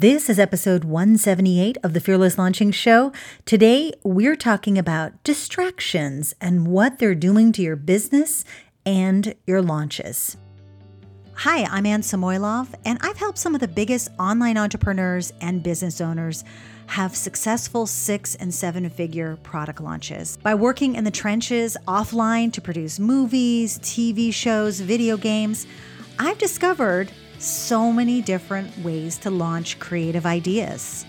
This is episode 178 of the Fearless Launching Show. Today, we're talking about distractions and what they're doing to your business and your launches. Hi, I'm Anne Samoilov, and I've helped some of the biggest online entrepreneurs and business owners have successful six and seven figure product launches. By working in the trenches offline to produce movies, TV shows, video games, I've discovered so many different ways to launch creative ideas.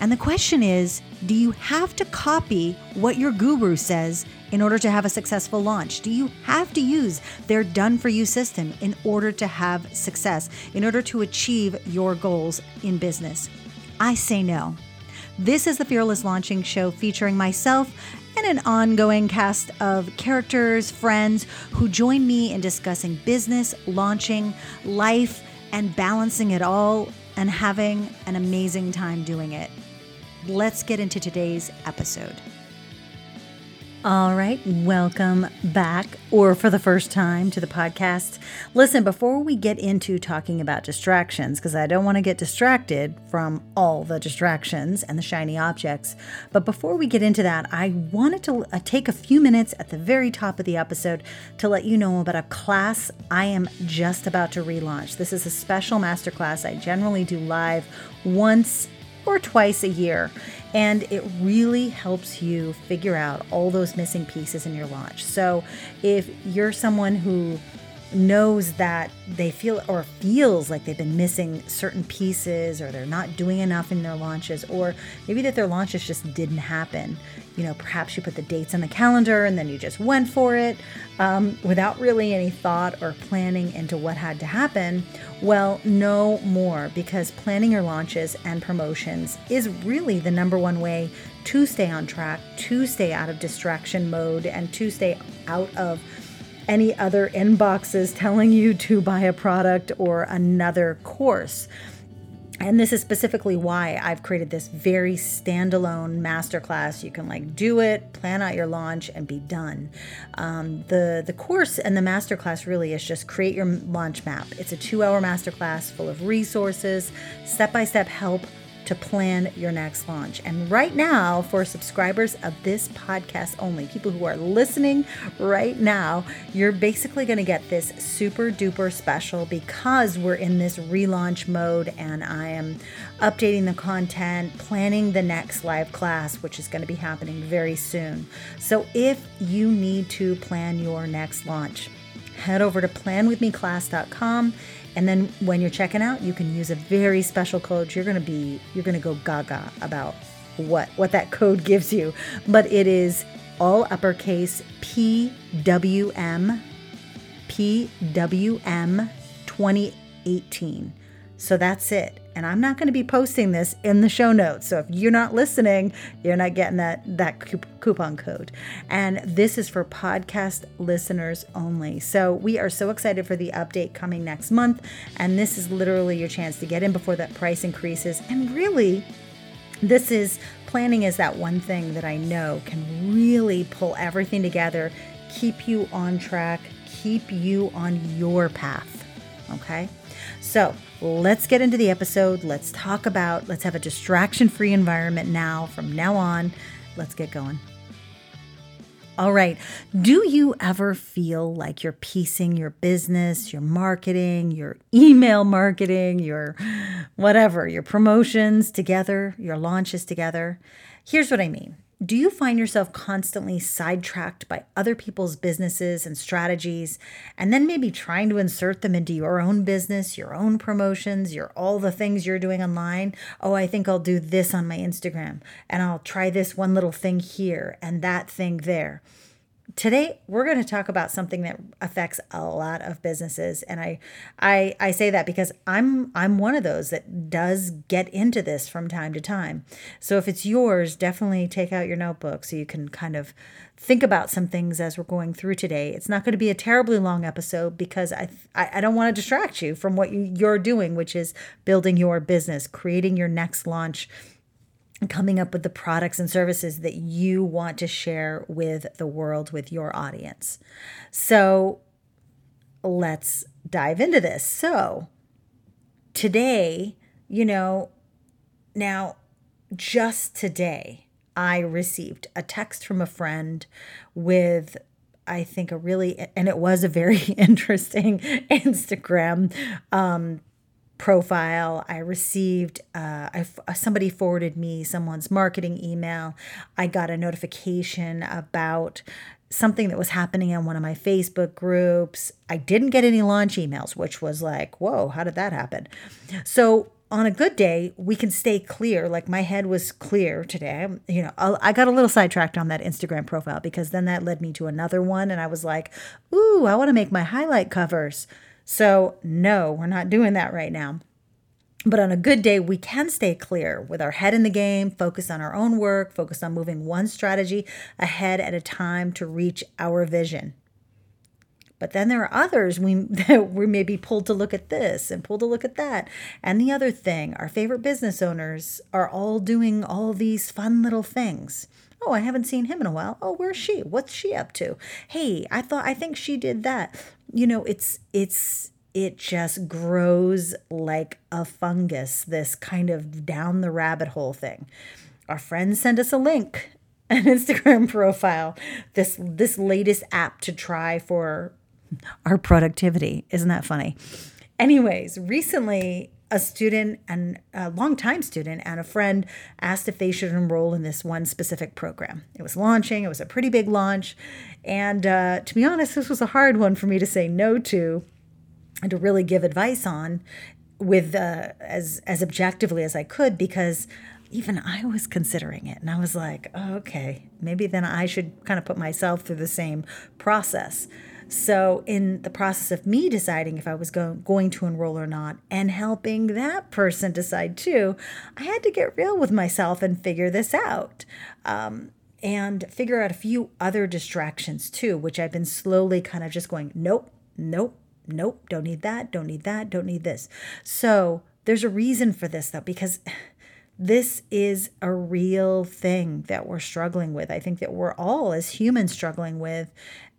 And the question is do you have to copy what your guru says in order to have a successful launch? Do you have to use their done for you system in order to have success, in order to achieve your goals in business? I say no. This is the Fearless Launching Show featuring myself and an ongoing cast of characters, friends who join me in discussing business, launching, life, and balancing it all and having an amazing time doing it. Let's get into today's episode. All right, welcome back, or for the first time to the podcast. Listen, before we get into talking about distractions, because I don't want to get distracted from all the distractions and the shiny objects, but before we get into that, I wanted to uh, take a few minutes at the very top of the episode to let you know about a class I am just about to relaunch. This is a special masterclass I generally do live once or twice a year. And it really helps you figure out all those missing pieces in your launch. So if you're someone who knows that they feel or feels like they've been missing certain pieces or they're not doing enough in their launches or maybe that their launches just didn't happen. You know perhaps you put the dates on the calendar and then you just went for it um, without really any thought or planning into what had to happen. Well no more because planning your launches and promotions is really the number one way to stay on track to stay out of distraction mode and to stay out of any other inboxes telling you to buy a product or another course. And this is specifically why I've created this very standalone masterclass. You can like do it, plan out your launch, and be done. Um, the the course and the masterclass really is just create your launch map. It's a two hour masterclass full of resources, step by step help to plan your next launch. And right now, for subscribers of this podcast only, people who are listening right now, you're basically going to get this super duper special because we're in this relaunch mode and I am updating the content, planning the next live class, which is going to be happening very soon. So if you need to plan your next launch, head over to planwithmeclass.com and then when you're checking out, you can use a very special code. You're going to be you're going to go gaga about what what that code gives you. But it is all uppercase PWM PWM 2018. So that's it and I'm not going to be posting this in the show notes. So if you're not listening, you're not getting that that coupon code. And this is for podcast listeners only. So we are so excited for the update coming next month, and this is literally your chance to get in before that price increases. And really, this is planning is that one thing that I know can really pull everything together, keep you on track, keep you on your path. Okay? So let's get into the episode. Let's talk about, let's have a distraction free environment now. From now on, let's get going. All right. Do you ever feel like you're piecing your business, your marketing, your email marketing, your whatever, your promotions together, your launches together? Here's what I mean do you find yourself constantly sidetracked by other people's businesses and strategies, and then maybe trying to insert them into your own business, your own promotions, your all the things you're doing online? Oh, I think I'll do this on my Instagram, and I'll try this one little thing here and that thing there today we're going to talk about something that affects a lot of businesses and I, I i say that because i'm i'm one of those that does get into this from time to time. So if it's yours definitely take out your notebook so you can kind of think about some things as we're going through today. It's not going to be a terribly long episode because i i, I don't want to distract you from what you, you're doing which is building your business creating your next launch coming up with the products and services that you want to share with the world, with your audience. So let's dive into this. So, today, you know, now just today, I received a text from a friend with I think a really and it was a very interesting Instagram um, profile. I received uh, I, somebody forwarded me someone's marketing email. I got a notification about something that was happening in one of my Facebook groups. I didn't get any launch emails, which was like, whoa, how did that happen? So on a good day, we can stay clear. Like my head was clear today. You know, I got a little sidetracked on that Instagram profile because then that led me to another one. And I was like, ooh, I want to make my highlight covers. So, no, we're not doing that right now. But on a good day, we can stay clear with our head in the game, focus on our own work, focus on moving one strategy ahead at a time to reach our vision. But then there are others we that we may be pulled to look at this and pulled to look at that. And the other thing, our favorite business owners are all doing all these fun little things. Oh, I haven't seen him in a while. Oh, where's she? What's she up to? Hey, I thought I think she did that. You know, it's it's it just grows like a fungus, this kind of down the rabbit hole thing. Our friends send us a link, an Instagram profile, this this latest app to try for our productivity. Isn't that funny? Anyways, recently a student and a longtime student and a friend asked if they should enroll in this one specific program. It was launching, it was a pretty big launch. And uh, to be honest, this was a hard one for me to say no to and to really give advice on with uh, as as objectively as I could because even I was considering it and I was like, oh, okay, maybe then I should kind of put myself through the same process. So, in the process of me deciding if I was go- going to enroll or not and helping that person decide too, I had to get real with myself and figure this out. Um, and figure out a few other distractions too, which I've been slowly kind of just going, nope, nope, nope, don't need that, don't need that, don't need this. So, there's a reason for this though, because this is a real thing that we're struggling with. I think that we're all, as humans, struggling with,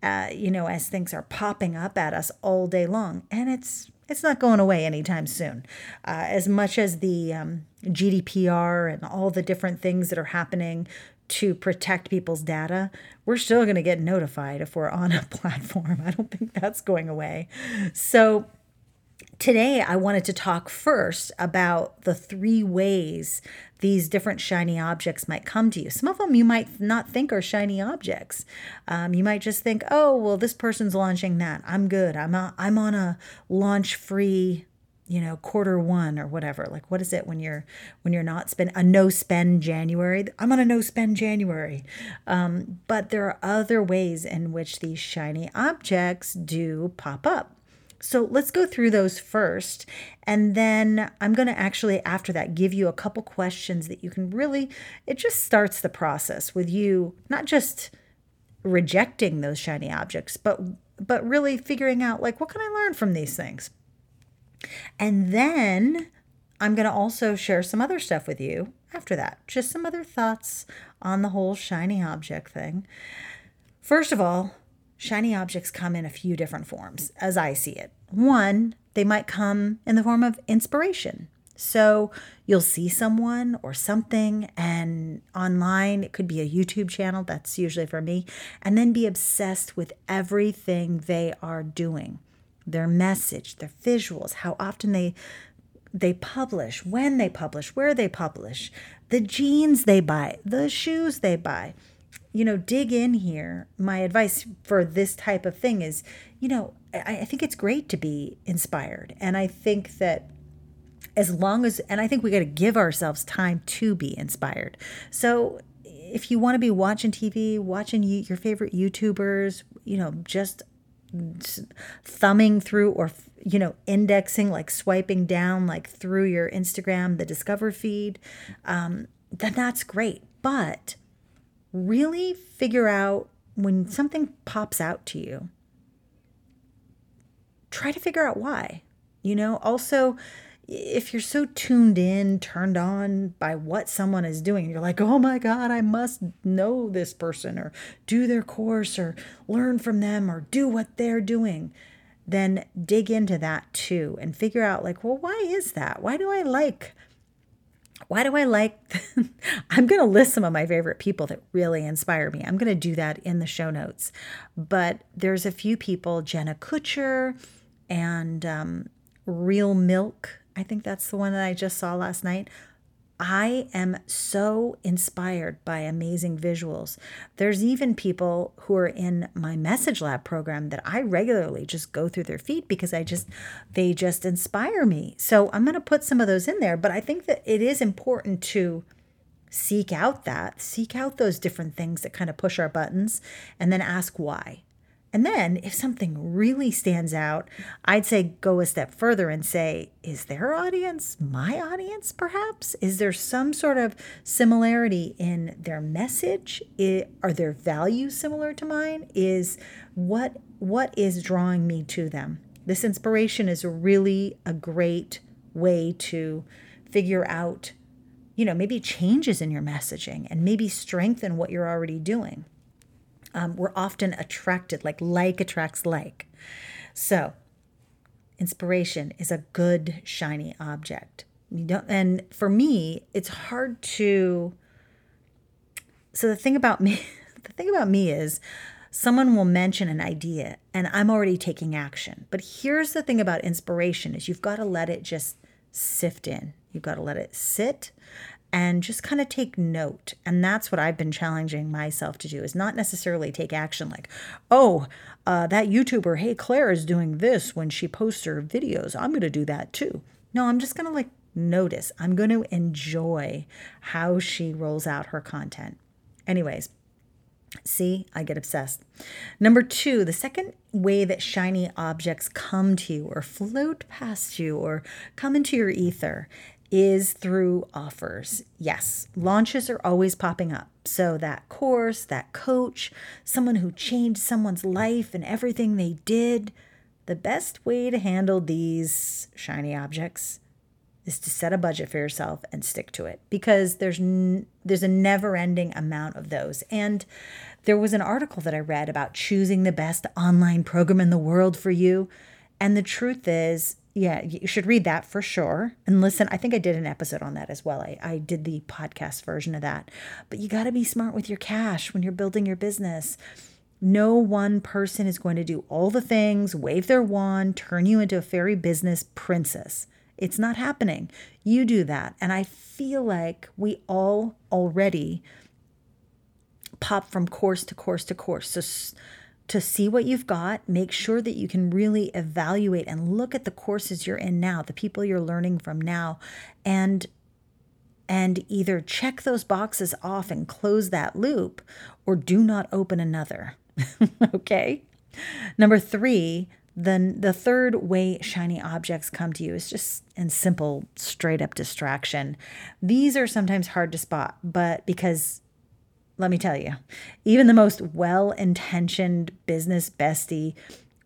uh, you know, as things are popping up at us all day long, and it's it's not going away anytime soon. Uh, as much as the um, GDPR and all the different things that are happening to protect people's data, we're still going to get notified if we're on a platform. I don't think that's going away. So Today, I wanted to talk first about the three ways these different shiny objects might come to you. Some of them you might not think are shiny objects. Um, you might just think, "Oh, well, this person's launching that. I'm good. I'm a, I'm on a launch free, you know, quarter one or whatever. Like, what is it when you're when you're not spend a no spend January? I'm on a no spend January. Um, but there are other ways in which these shiny objects do pop up. So let's go through those first. And then I'm going to actually, after that, give you a couple questions that you can really, it just starts the process with you not just rejecting those shiny objects, but but really figuring out like what can I learn from these things? And then I'm going to also share some other stuff with you after that. Just some other thoughts on the whole shiny object thing. First of all, shiny objects come in a few different forms as I see it. One, they might come in the form of inspiration. So you'll see someone or something, and online, it could be a YouTube channel, that's usually for me, and then be obsessed with everything they are doing their message, their visuals, how often they they publish, when they publish, where they publish, the jeans they buy, the shoes they buy. You know, dig in here. My advice for this type of thing is, you know, I, I think it's great to be inspired. And I think that as long as, and I think we got to give ourselves time to be inspired. So if you want to be watching TV, watching you, your favorite YouTubers, you know, just thumbing through or you know indexing like swiping down like through your instagram the discover feed um, then that's great but really figure out when something pops out to you try to figure out why. You know, also, if you're so tuned in, turned on by what someone is doing, you're like, oh my God, I must know this person or do their course or learn from them or do what they're doing. then dig into that too and figure out like, well, why is that? Why do I like why do I like I'm going to list some of my favorite people that really inspire me. I'm going to do that in the show notes. But there's a few people, Jenna Kutcher and um, Real Milk. I think that's the one that I just saw last night. I am so inspired by amazing visuals. There's even people who are in my message lab program that I regularly just go through their feed because I just they just inspire me. So I'm going to put some of those in there, but I think that it is important to seek out that, seek out those different things that kind of push our buttons and then ask why. And then, if something really stands out, I'd say go a step further and say, is their audience my audience, perhaps? Is there some sort of similarity in their message? are their values similar to mine? Is what what is drawing me to them? This inspiration is really a great way to figure out, you know, maybe changes in your messaging and maybe strengthen what you're already doing um, we're often attracted, like like attracts like. So, inspiration is a good shiny object. You don't, and for me, it's hard to. So the thing about me, the thing about me is, someone will mention an idea, and I'm already taking action. But here's the thing about inspiration: is you've got to let it just sift in. You've got to let it sit and just kind of take note. And that's what i've been challenging myself to do is not necessarily take action like oh uh, that youtuber hey claire is doing this when she posts her videos. I'm going to do that too. No i'm just going to like notice. I'm going to enjoy how she rolls out her content. Anyways See, I get obsessed. Number two, the second way that shiny objects come to you or float past you or come into your ether is through offers. Yes, launches are always popping up. So, that course, that coach, someone who changed someone's life and everything they did, the best way to handle these shiny objects is to set a budget for yourself and stick to it because there's n- there's a never-ending amount of those. And there was an article that I read about choosing the best online program in the world for you, and the truth is yeah, you should read that for sure. And listen, I think I did an episode on that as well. I, I did the podcast version of that. But you got to be smart with your cash when you're building your business. No one person is going to do all the things, wave their wand, turn you into a fairy business princess. It's not happening. You do that. And I feel like we all already pop from course to course to course. So to see what you've got, make sure that you can really evaluate and look at the courses you're in now, the people you're learning from now, and and either check those boxes off and close that loop or do not open another. okay? Number 3, then the third way shiny objects come to you is just in simple straight up distraction. These are sometimes hard to spot, but because let me tell you, even the most well intentioned business bestie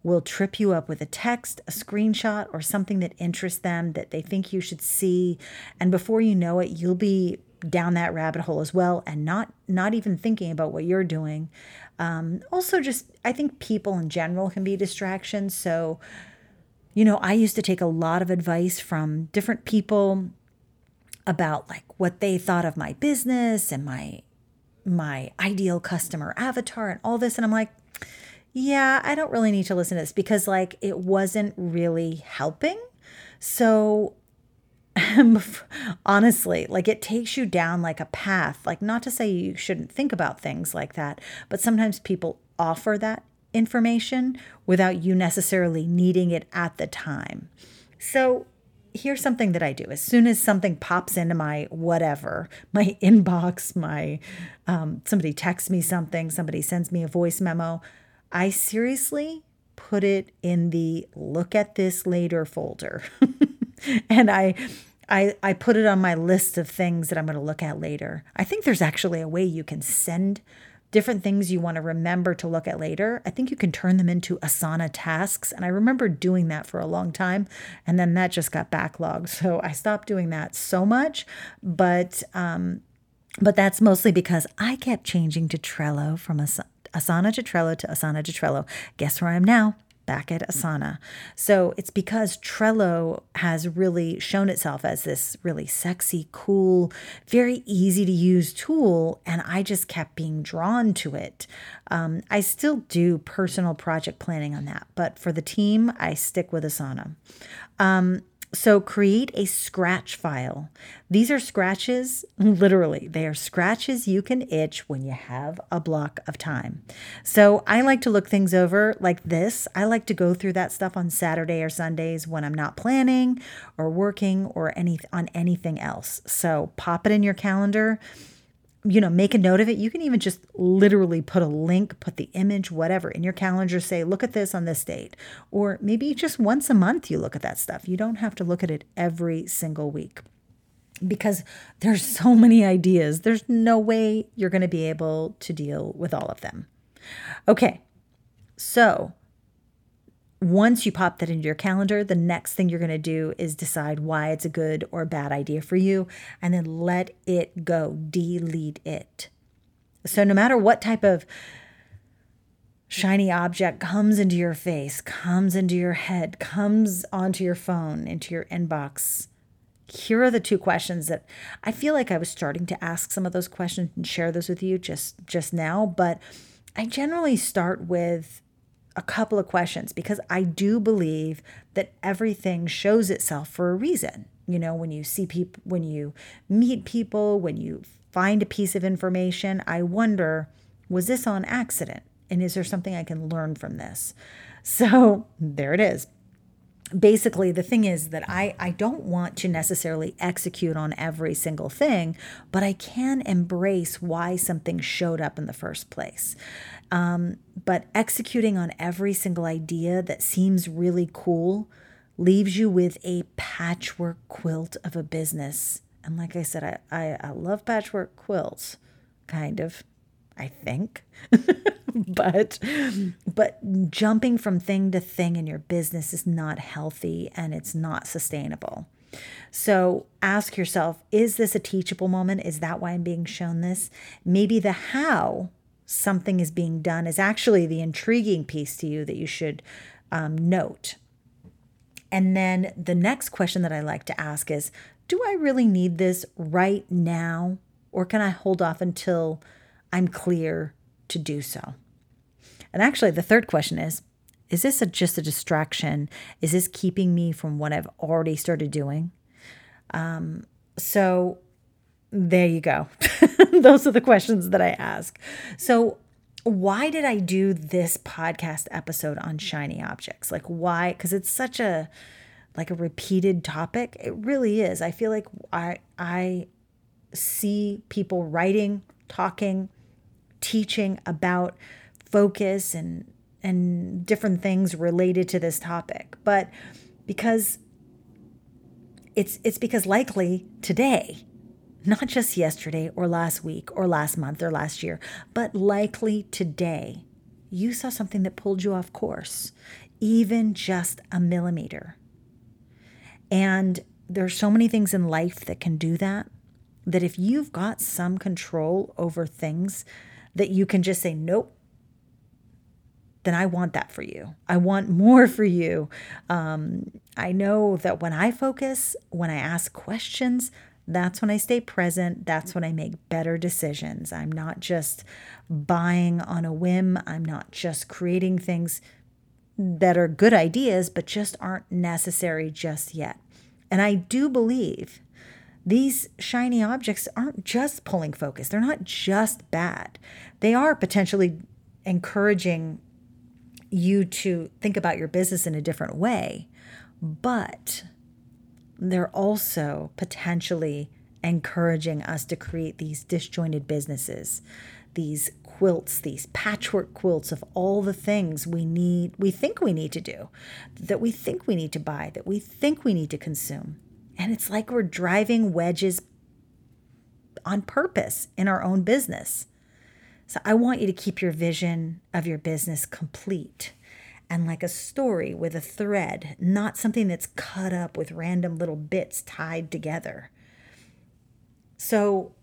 will trip you up with a text, a screenshot, or something that interests them that they think you should see. And before you know it, you'll be down that rabbit hole as well and not not even thinking about what you're doing um, also just i think people in general can be distractions so you know i used to take a lot of advice from different people about like what they thought of my business and my my ideal customer avatar and all this. And I'm like, yeah, I don't really need to listen to this because like it wasn't really helping. So honestly, like it takes you down like a path. Like, not to say you shouldn't think about things like that, but sometimes people offer that information without you necessarily needing it at the time. So, here's something that I do. As soon as something pops into my whatever, my inbox, my um, somebody texts me something, somebody sends me a voice memo, I seriously put it in the look at this later folder. and I I, I put it on my list of things that I'm going to look at later. I think there's actually a way you can send different things you want to remember to look at later, I think you can turn them into Asana tasks. And I remember doing that for a long time. And then that just got backlogged. So I stopped doing that so much. But, um, but that's mostly because I kept changing to Trello from Asana to Trello to Asana to Trello. Guess where I am now? Back at Asana. So it's because Trello has really shown itself as this really sexy, cool, very easy to use tool. And I just kept being drawn to it. Um, I still do personal project planning on that, but for the team, I stick with Asana. Um, so create a scratch file. These are scratches, literally, they are scratches you can itch when you have a block of time. So I like to look things over like this. I like to go through that stuff on Saturday or Sundays when I'm not planning or working or any on anything else. So pop it in your calendar you know, make a note of it. You can even just literally put a link, put the image, whatever in your calendar, say, look at this on this date. Or maybe just once a month you look at that stuff. You don't have to look at it every single week because there's so many ideas. There's no way you're going to be able to deal with all of them. Okay. So, once you pop that into your calendar, the next thing you're going to do is decide why it's a good or bad idea for you and then let it go. Delete it. So, no matter what type of shiny object comes into your face, comes into your head, comes onto your phone, into your inbox, here are the two questions that I feel like I was starting to ask some of those questions and share those with you just just now, but I generally start with a couple of questions because I do believe that everything shows itself for a reason. You know, when you see people, when you meet people, when you find a piece of information, I wonder, was this on accident? And is there something I can learn from this? So there it is basically the thing is that I, I don't want to necessarily execute on every single thing but i can embrace why something showed up in the first place. Um, but executing on every single idea that seems really cool leaves you with a patchwork quilt of a business. And like i said i, I, I love patchwork quilts kind of I think. but but jumping from thing to thing in your business is not healthy and it's not sustainable. So ask yourself, is this a teachable moment? Is that why I'm being shown this? Maybe the how something is being done is actually the intriguing piece to you that you should um, note. And then the next question that I like to ask is Do I really need this right now? Or can I hold off until I'm clear to do so. And actually, the third question is Is this a, just a distraction? Is this keeping me from what I've already started doing? Um, so there you go. Those are the questions that I ask. So, why did I do this podcast episode on shiny objects? Like, why? Because it's such a like a repeated topic. It really is. I feel like I I see people writing, talking, teaching about focus and and different things related to this topic. But because it's it's because likely today not just yesterday or last week or last month or last year but likely today you saw something that pulled you off course even just a millimeter. And there's so many things in life that can do that that if you've got some control over things that you can just say, nope, then I want that for you. I want more for you. Um, I know that when I focus, when I ask questions, that's when I stay present. That's when I make better decisions. I'm not just buying on a whim. I'm not just creating things that are good ideas, but just aren't necessary just yet. And I do believe these shiny objects aren't just pulling focus, they're not just bad. They are potentially encouraging you to think about your business in a different way, but they're also potentially encouraging us to create these disjointed businesses, these quilts, these patchwork quilts of all the things we need, we think we need to do, that we think we need to buy, that we think we need to consume. And it's like we're driving wedges on purpose in our own business. So I want you to keep your vision of your business complete and like a story with a thread, not something that's cut up with random little bits tied together. So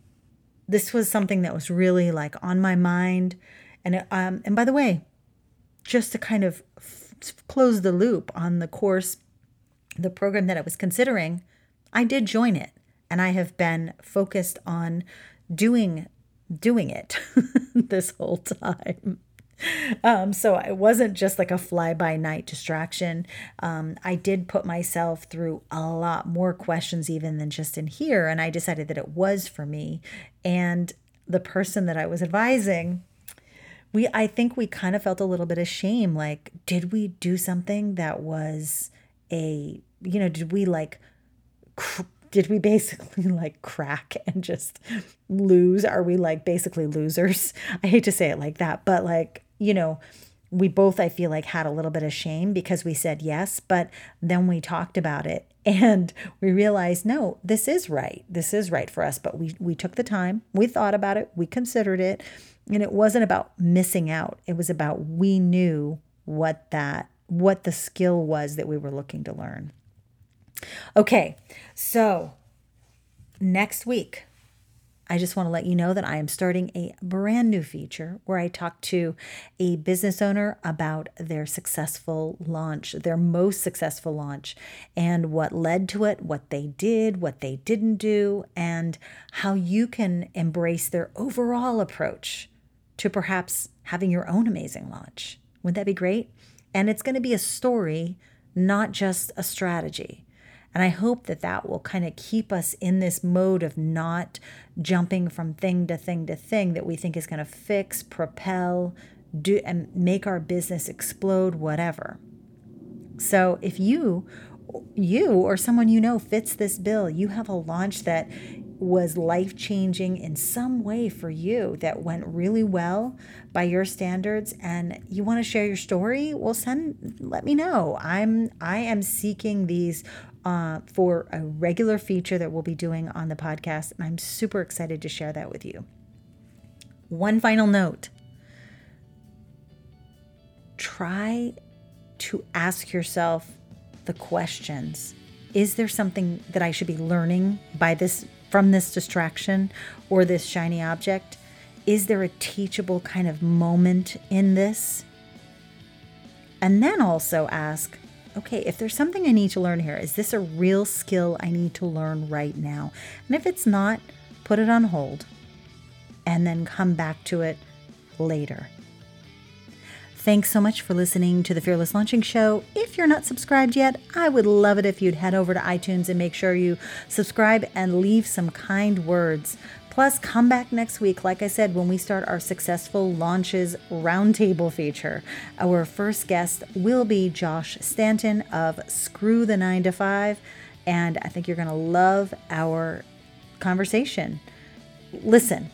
this was something that was really like on my mind and um and by the way, just to kind of close the loop on the course, the program that I was considering, I did join it and I have been focused on doing doing it this whole time. Um, so it wasn't just like a fly by night distraction. Um, I did put myself through a lot more questions even than just in here, and I decided that it was for me. And the person that I was advising, we I think we kind of felt a little bit of shame. Like, did we do something that was a you know, did we like cr- did we basically like crack and just lose? Are we like basically losers? I hate to say it like that, but like, you know, we both, I feel like, had a little bit of shame because we said yes, but then we talked about it and we realized, no, this is right. This is right for us. But we, we took the time, we thought about it, we considered it, and it wasn't about missing out. It was about we knew what that, what the skill was that we were looking to learn. Okay, so next week, I just want to let you know that I am starting a brand new feature where I talk to a business owner about their successful launch, their most successful launch, and what led to it, what they did, what they didn't do, and how you can embrace their overall approach to perhaps having your own amazing launch. Wouldn't that be great? And it's going to be a story, not just a strategy. And I hope that that will kind of keep us in this mode of not jumping from thing to thing to thing that we think is going to fix, propel, do and make our business explode whatever. So if you you or someone you know fits this bill, you have a launch that was life changing in some way for you that went really well by your standards and you want to share your story well send let me know i'm i am seeking these uh, for a regular feature that we'll be doing on the podcast. And I'm super excited to share that with you. One final note try to ask yourself the questions Is there something that I should be learning by this? From this distraction or this shiny object? Is there a teachable kind of moment in this? And then also ask, okay, if there's something I need to learn here, is this a real skill I need to learn right now? And if it's not, put it on hold and then come back to it later. Thanks so much for listening to the Fearless Launching Show. If you're not subscribed yet, I would love it if you'd head over to iTunes and make sure you subscribe and leave some kind words. Plus, come back next week, like I said, when we start our successful launches roundtable feature. Our first guest will be Josh Stanton of Screw the 9 to 5, and I think you're going to love our conversation. Listen,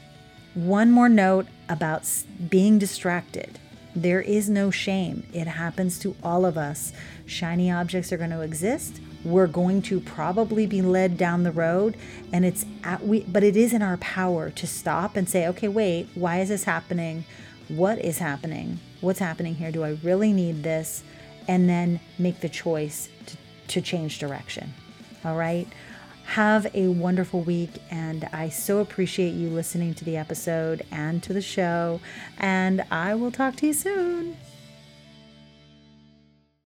one more note about being distracted. There is no shame. It happens to all of us. Shiny objects are going to exist we're going to probably be led down the road and it's at we but it is in our power to stop and say okay wait why is this happening? What is happening? What's happening here? Do i really need this? And then make the choice to, to change direction. All right? Have a wonderful week and i so appreciate you listening to the episode and to the show and i will talk to you soon